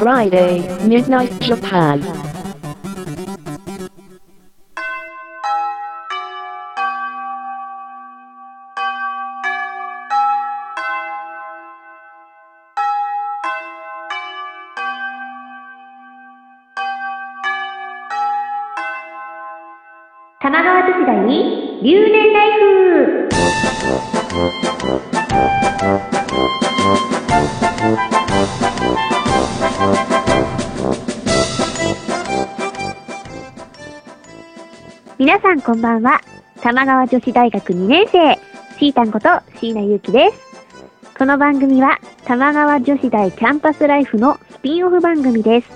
Friday, Midnight Japan. 皆さんこんばんは。玉川女子大学2年生、シータンこと椎名ゆうきです。この番組は玉川女子大キャンパスライフのスピンオフ番組です。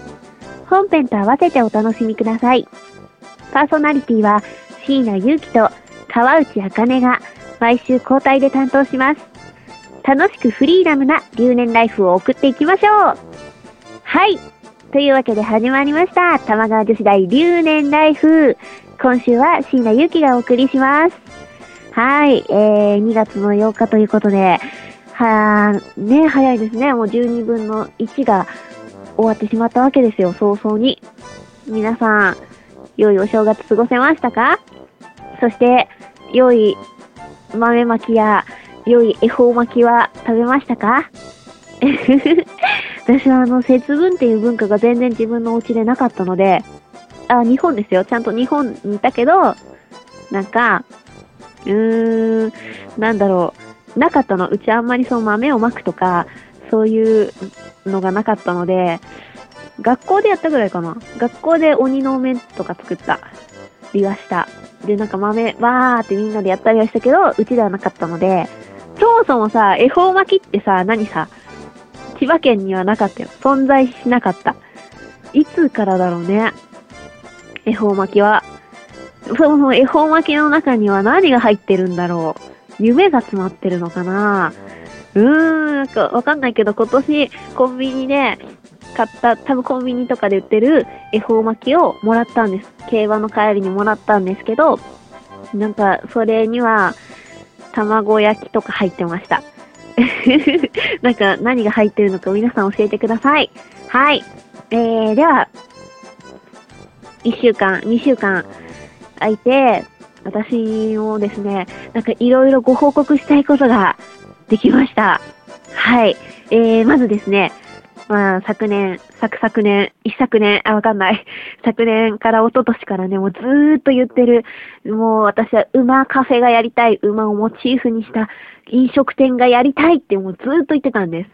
本編と合わせてお楽しみください。パーソナリティは椎名ゆうきと川内あかねが毎週交代で担当します。楽しくフリーダムな留年ライフを送っていきましょうはいというわけで始まりました。玉川女子大留年ライフ。今週は椎名ゆきがお送りします。はい、えー、2月の8日ということで、は、ね、早いですね。もう12分の1が終わってしまったわけですよ、早々に。皆さん、良いお正月過ごせましたか？そして、良い豆巻きや良い恵方巻きは食べましたか？私はあの、節分っていう文化が全然自分のお家でなかったので、あ、日本ですよ。ちゃんと日本にいたけど、なんか、うーん、なんだろう。なかったの。うちあんまりその豆をまくとか、そういうのがなかったので、学校でやったぐらいかな。学校で鬼のお面とか作ったりはした。で、なんか豆、わーってみんなでやったりはしたけど、うちではなかったので、そもそもさ、恵方巻きってさ、何さ、千葉県にはなかったよ。存在しなかった。いつからだろうね。恵方巻きは。その恵方巻きの中には何が入ってるんだろう？夢が詰まってるのかな？うーん、なんかわかんないけど今年コンビニで買った、多分コンビニとかで売ってる恵方巻きをもらったんです。競馬の帰りにもらったんですけど、なんかそれには卵焼きとか入ってました。なんか何が入ってるのか皆さん教えてください。はい。えー、では、1週間、2週間空いて、私もですね、なんかいろいろご報告したいことができました。はい。えー、まずですね、まあ、昨年、昨昨年、一昨年、あ、わかんない。昨年から一昨年からね、もうずーっと言ってる、もう私は馬カフェがやりたい、馬をモチーフにした飲食店がやりたいってもうずーっと言ってたんで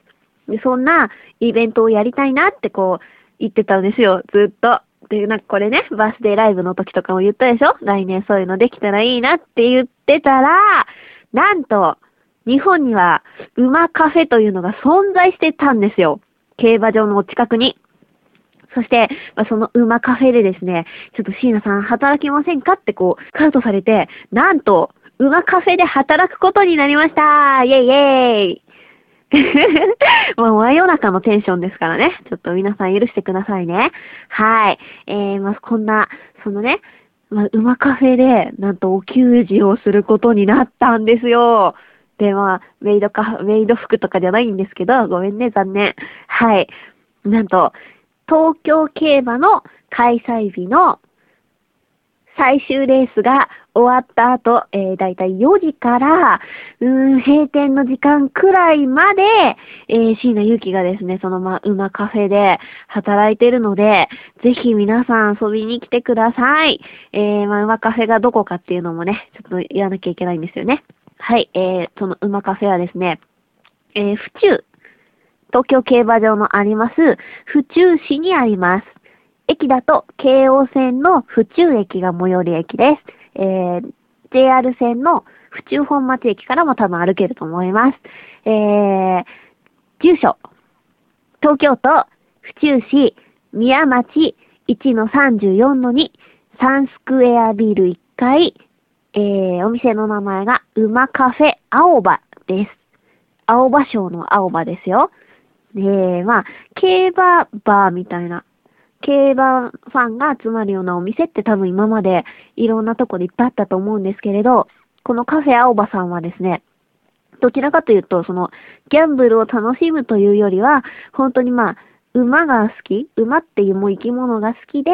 す。で、そんなイベントをやりたいなってこう言ってたんですよ、ずっと。で、なんかこれね、バースデーライブの時とかも言ったでしょ？来年そういうのできたらいいなって言ってたら、なんと、日本には馬カフェというのが存在してたんですよ。競馬場の近くに。そして、まあ、その馬カフェでですね、ちょっと椎名さん働きませんかってこう、カウトされて、なんと、馬カフェで働くことになりましたイェイイェイ もう真夜中のテンションですからね。ちょっと皆さん許してくださいね。はい。えー、まあ、こんな、そのね、まあ、馬カフェで、なんとお給仕をすることになったんですよ。で、まあ、メイドか、メイド服とかじゃないんですけど、ごめんね、残念。はい。なんと、東京競馬の開催日の最終レースが終わった後、えー、だいたい4時から、うーん、閉店の時間くらいまで、えー、椎名ゆきがですね、そのま、馬カフェで働いてるので、ぜひ皆さん遊びに来てください。えー、ま、馬カフェがどこかっていうのもね、ちょっと言わなきゃいけないんですよね。はい、えー、その馬カフェはですね、えー、府中、東京競馬場のあります、府中市にあります。駅だと、京王線の府中駅が最寄り駅です。えー、JR 線の府中本町駅からも多分歩けると思います。えー、住所、東京都府中市宮町1-34-2サンスクエアビル1階、えー、お店の名前が馬カフェ青葉です。青葉賞の青葉ですよ。で、まあ、競馬バーみたいな、競馬ファンが集まるようなお店って多分今までいろんなとこでいっぱいあったと思うんですけれど、このカフェ青葉さんはですね、どちらかというと、その、ギャンブルを楽しむというよりは、本当にまあ、馬が好き、馬っていうもう生き物が好きで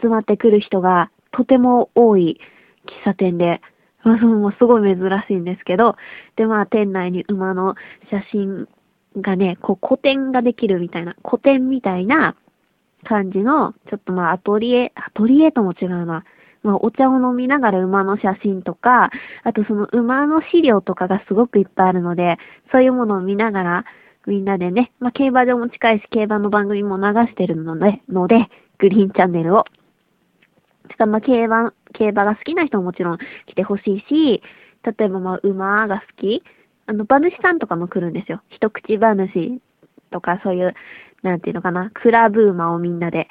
集まってくる人がとても多い喫茶店で、まあもうすごい珍しいんですけど、で、まあ店内に馬の写真がね、こう古典ができるみたいな、古典みたいな感じの、ちょっとまあアトリエ、アトリエとも違うな。まあお茶を飲みながら馬の写真とか、あとその馬の資料とかがすごくいっぱいあるので、そういうものを見ながら、みんなでね、まあ競馬場も近いし、競馬の番組も流してるので、ので、グリーンチャンネルを。だからまあ競馬、競馬が好きな人ももちろん来てほしいし、例えばまあ馬が好きあの、馬主さんとかも来るんですよ。一口馬主とかそういう、なんていうのかな、クラブ馬をみんなで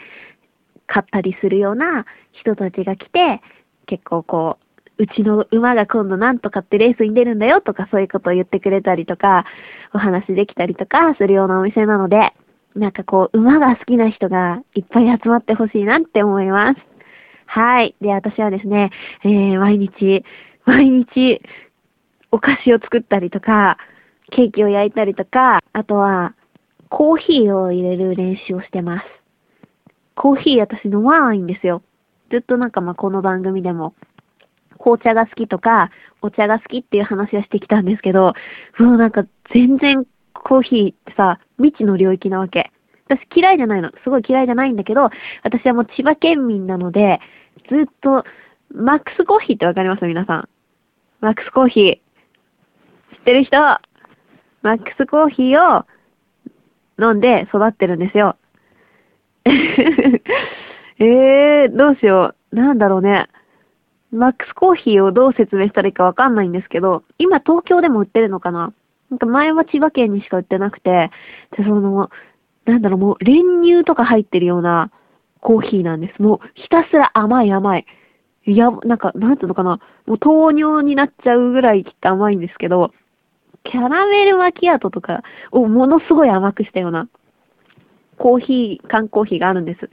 買ったりするような人たちが来て、結構こう、うちの馬が今度なんとかってレースに出るんだよとかそういうことを言ってくれたりとか、お話できたりとかするようなお店なので、なんかこう、馬が好きな人がいっぱい集まってほしいなって思います。はい。で、私はですね、えー、毎日、毎日、お菓子を作ったりとか、ケーキを焼いたりとか、あとは、コーヒーを入れる練習をしてます。コーヒー私飲まないんですよ。ずっとなんかまあこの番組でも、紅茶が好きとか、お茶が好きっていう話はしてきたんですけど、もうなんか全然コーヒーってさ、未知の領域なわけ。私嫌いじゃないの。すごい嫌いじゃないんだけど、私はもう千葉県民なので、ずっと、マックスコーヒーってわかります？皆さん。マックスコーヒー。知ってる人？マックスコーヒーを飲んで育ってるんですよ。えー、どうしよう。なんだろうね。マックスコーヒーをどう説明したらいいかわかんないんですけど、今東京でも売ってるのかななんか前は千葉県にしか売ってなくて、で、その、なんだろう、もう練乳とか入ってるようなコーヒーなんです。もうひたすら甘い甘い。いや、なんか、なんていうのかな。もう糖尿になっちゃうぐらいきっと甘いんですけど、キャラメルマキアートとかをものすごい甘くしたようなコーヒー、缶コーヒーがあるんです。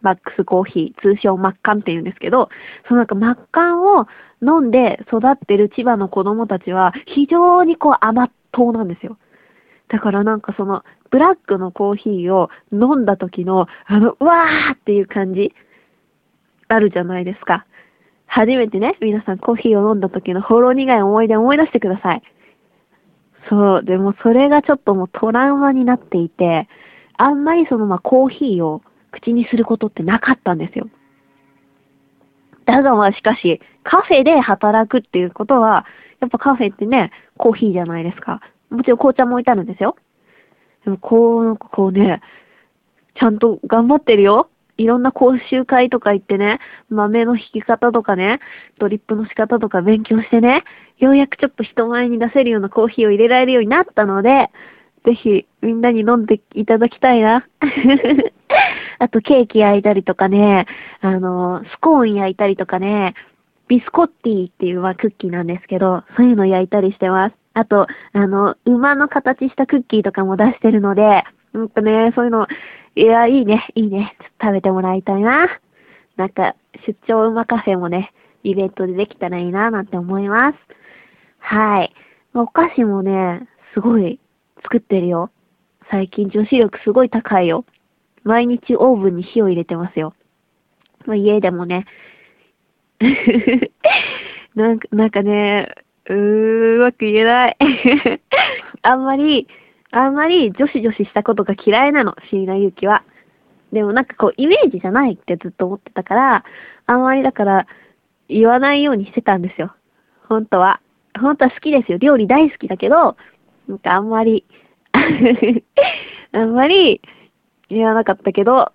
マックスコーヒー、通称マッカンって言うんですけど、そのなんかマッカンを飲んで育ってる千葉の子供たちは非常にこう甘党なんですよ。だからなんかそのブラックのコーヒーを飲んだ時のあの、うわーっていう感じあるじゃないですか。初めてね、皆さんコーヒーを飲んだ時のほろ苦い思い出を思い出してください。そう、でもそれがちょっともうトラウマになっていて、あんまりそのまあコーヒーを口にすることってなかったんですよ。だがまあしかし、カフェで働くっていうことは、やっぱカフェってね、コーヒーじゃないですか。もちろん紅茶も置いてあるんですよ。でもこう、こうね、ちゃんと頑張ってるよ。いろんな講習会とか行ってね、豆の引き方とかね、ドリップの仕方とか勉強してね、ようやくちょっと人前に出せるようなコーヒーを入れられるようになったので、ぜひみんなに飲んでいただきたいな。あとケーキ焼いたりとかね、あの、スコーン焼いたりとかね、ビスコッティっていうまあクッキーなんですけど、そういうの焼いたりしてます。あと、あの、馬の形したクッキーとかも出してるので、うんとね、そういうの、いや、いいね、いいね。ちょっと食べてもらいたいな。なんか、出張馬カフェもね、イベントでできたらいいな、なんて思います。はい。お菓子もね、すごい作ってるよ。最近女子力すごい高いよ。毎日オーブンに火を入れてますよ。まあ、家でもね。なんか、なんかね、うー、うまく言えない。あんまり、あんまり女子女子したことが嫌いなの、椎名ゆきは。でもなんかこう、イメージじゃないってずっと思ってたから、あんまりだから、言わないようにしてたんですよ。本当は。本当は好きですよ。料理大好きだけど、なんかあんまり あんまり言わなかったけど、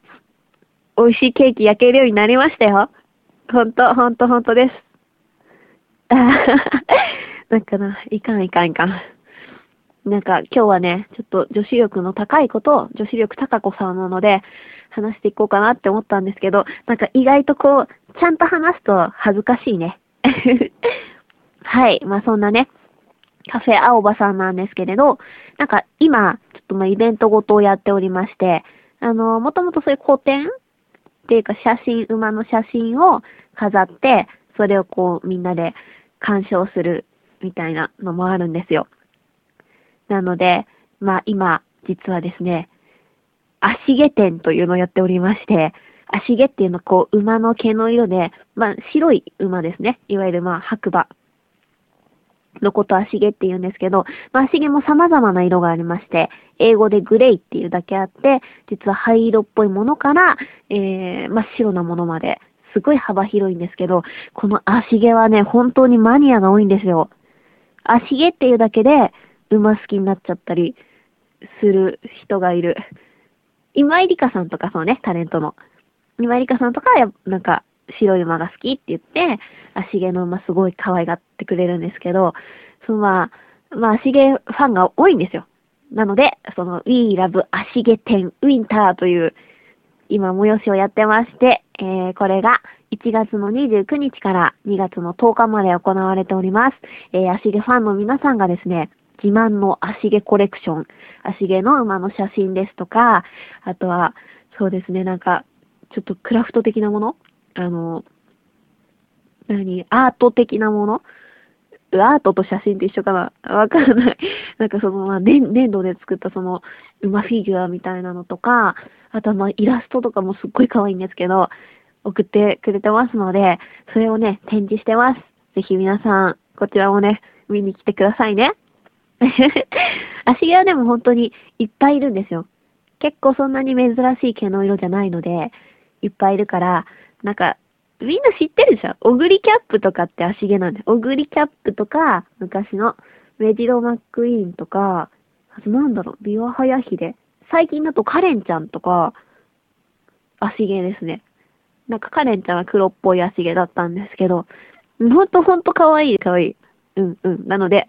美味しいケーキ焼けるようになりましたよ。ほんと、ほんと、ほんとです。なんかな、いかんいかんいかん。なんか今日はね、ちょっと女子力の高いことを、女子力高子さんなので、話していこうかなって思ったんですけど、なんか意外とこう、ちゃんと話すと恥ずかしいね。はい。まあそんなね、カフェ青葉さんなんですけれど、なんか今、ちょっとまあイベントごとをやっておりまして、あの、もともとそういう古典っていうか写真、馬の写真を飾って、それをこうみんなで鑑賞するみたいなのもあるんですよ。なので、まあ今、実はですね、足毛店というのをやっておりまして、足毛っていうのはこう、馬の毛の色で、まあ、白い馬ですね。いわゆるまあ、白馬のこと足毛って言うんですけど、まあ、足毛も様々な色がありまして、英語でグレイっていうだけあって、実は灰色っぽいものから、えー、真っ白なものまで、すごい幅広いんですけど、この足毛はね、本当にマニアが多いんですよ。足毛っていうだけで、馬好きになっちゃったりする人がいる。今井里香さんとかそうね、タレントの。今井里香さんとかは、なんか、白い馬が好きって言って、足毛の馬すごい可愛がってくれるんですけど、そのまあ、まあ足毛ファンが多いんですよ。なので、その We Love 足毛展ウィンターという今催しをやってまして、えー、これが1月の29日から2月の10日まで行われております。えー、足毛ファンの皆さんがですね、自慢の足毛コレクション、足毛の馬の写真ですとか、あとは、そうですね、なんか、ちょっとクラフト的なものあの、何アート的なものアートと写真って一緒かな？わかんない。なんかその、まあ、粘粘土で作ったその、馬フィギュアみたいなのとか、あとはまあ、イラストとかもすっごい可愛いんですけど、送ってくれてますので、それをね、展示してます。ぜひ皆さん、こちらもね、見に来てくださいね。足毛はでも本当にいっぱいいるんですよ。結構そんなに珍しい毛の色じゃないので、いっぱいいるから、なんか、みんな知ってるでしょ？オグリキャップとかって足毛なんで。オグリキャップとか、昔のメジロマックイーンとか、あとなんだろう、ビワハヤヒデ。最近だとカレンちゃんとか、足毛ですね。なんかカレンちゃんは黒っぽい足毛だったんですけど、ほんとほんと可愛い、可愛い。うんうん。なので、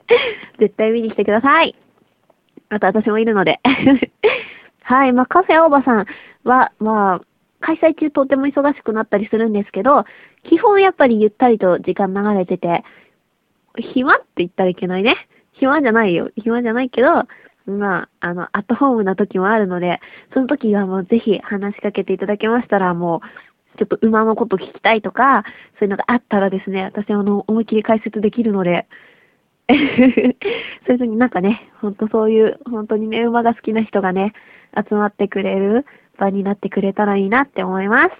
絶対見に来てください。あと私もいるので。はい。まあ、カフェおばさんは、まあ、開催中とても忙しくなったりするんですけど、基本やっぱりゆったりと時間流れてて、暇って言ったらいけないね。暇じゃないよ。暇じゃないけど、まあ、あの、アットホームな時もあるので、その時はもうぜひ話しかけていただけましたら、もう、ちょっと馬のこと聞きたいとか、そういうのがあったらですね、私あの、思いっきり解説できるので、そういう時になんかね、ほんとそういう、本当にね、馬が好きな人がね、集まってくれる場になってくれたらいいなって思います。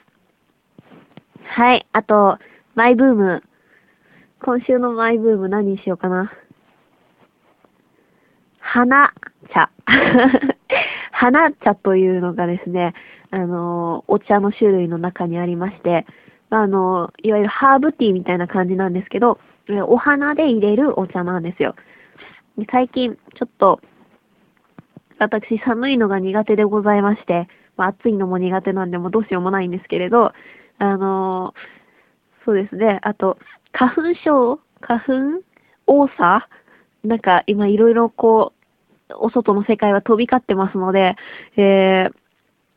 はい。あと、マイブーム。今週のマイブーム何にしようかな。花茶。花茶というのがですね、あの、お茶の種類の中にありまして、まあの、いわゆるハーブティーみたいな感じなんですけど、お花で入れるお茶なんですよ。最近、ちょっと、私寒いのが苦手でございまして、まあ、暑いのも苦手なんでもどうしようもないんですけれど、あの、そうですね、あと、花粉症花粉多さなんか今いろいろこう、お外の世界は飛び交ってますので、えー、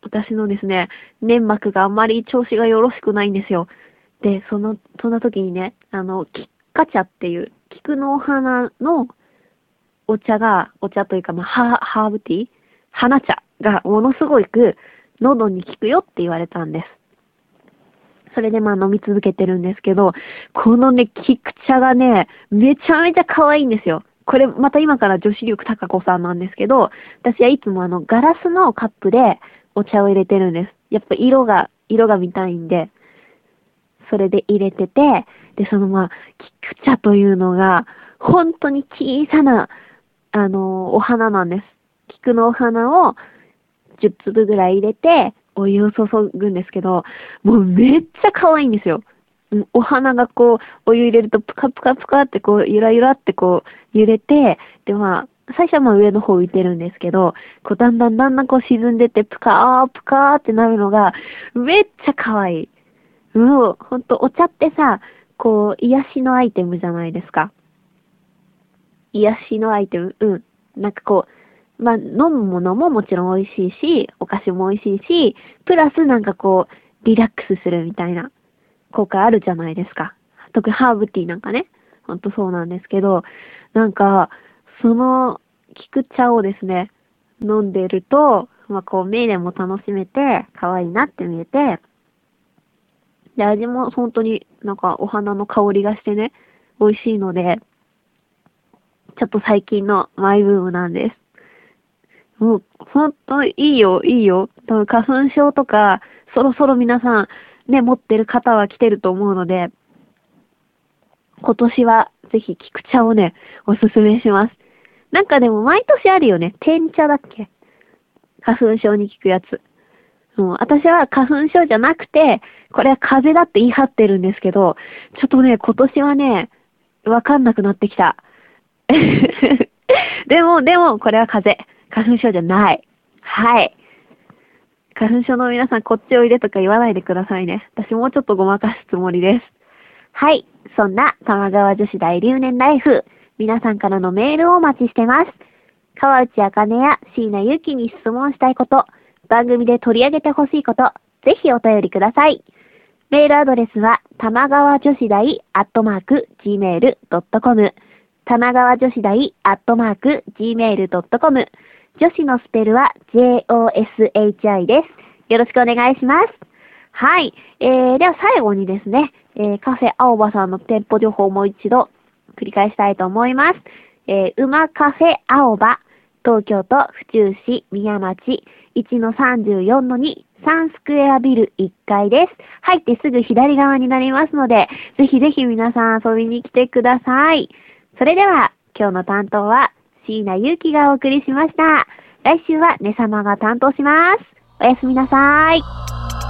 私のですね、粘膜があんまり調子がよろしくないんですよ。で、その、そんな時にね、あの、キッカ茶っていう、菊のお花のお茶が、お茶というか、まあ、ハハーブティー花茶がものすごく喉に効くよって言われたんです。それでまあ飲み続けてるんですけど、このね、菊茶がね、めちゃめちゃ可愛いんですよ。これまた今から女子力高子さんなんですけど、私はいつもあのガラスのカップでお茶を入れてるんです。やっぱ色が、色が見たいんで、それで入れてて、で、そのまあ、菊茶というのが、本当に小さな、あの、お花なんです。菊のお花を10粒ぐらい入れて、お湯を注ぐんですけど、もうめっちゃ可愛いんですよ。お花がこう、お湯入れるとプカプカプカってこう、ゆらゆらってこう、揺れて、でまあ、最初はまあ上の方浮いてるんですけど、こうだんだんだんだんこう沈んでって、プカープカーってなるのが、めっちゃ可愛い。もう、ほんとお茶ってさ、こう、癒しのアイテムじゃないですか。癒しのアイテム、うん。なんかこう、まあ、飲むものももちろん美味しいし、お菓子も美味しいし、プラスなんかこう、リラックスするみたいな効果あるじゃないですか。特にハーブティーなんかね。ほんとそうなんですけど、なんか、その、菊茶をですね、飲んでると、まあ、こう、目でも楽しめて、可愛いなって見えて、で、味も本当になんかお花の香りがしてね、美味しいので、ちょっと最近のマイブームなんです。もう、ほんといいよ、いいよ。多分花粉症とか、そろそろ皆さん、ね、持ってる方は来てると思うので、今年はぜひ菊茶をね、おすすめします。なんかでも毎年あるよね。天茶だっけ？花粉症に効くやつ。もう、私は花粉症じゃなくて、これは風邪だって言い張ってるんですけど、ちょっとね、今年はね、わかんなくなってきた。でも、でも、これは風邪。花粉症じゃない。はい。花粉症の皆さん、こっちおいでとか言わないでくださいね。私もうちょっとごまかすつもりです。はい。そんな玉川女子大留年ライフ、皆さんからのメールをお待ちしてます。川内あかねや椎名ゆきに質問したいこと、番組で取り上げてほしいこと、ぜひお便りください。メールアドレスは、玉川女子大アットマーク gmail.com 玉川女子大アットマーク gmail.com 女子のスペルは joshi です。よろしくお願いします。はい。えー、では最後にですね、えー、カフェ青葉さんの店舗情報をもう一度繰り返したいと思います。えー、馬カフェ青葉、東京都府中市宮町1-34-2サンスクエアビル1階です。入ってすぐ左側になりますので、ぜひぜひ皆さん遊びに来てください。それでは、今日の担当は椎名祐希がお送りしました。来週はねさまが担当します。おやすみなさい。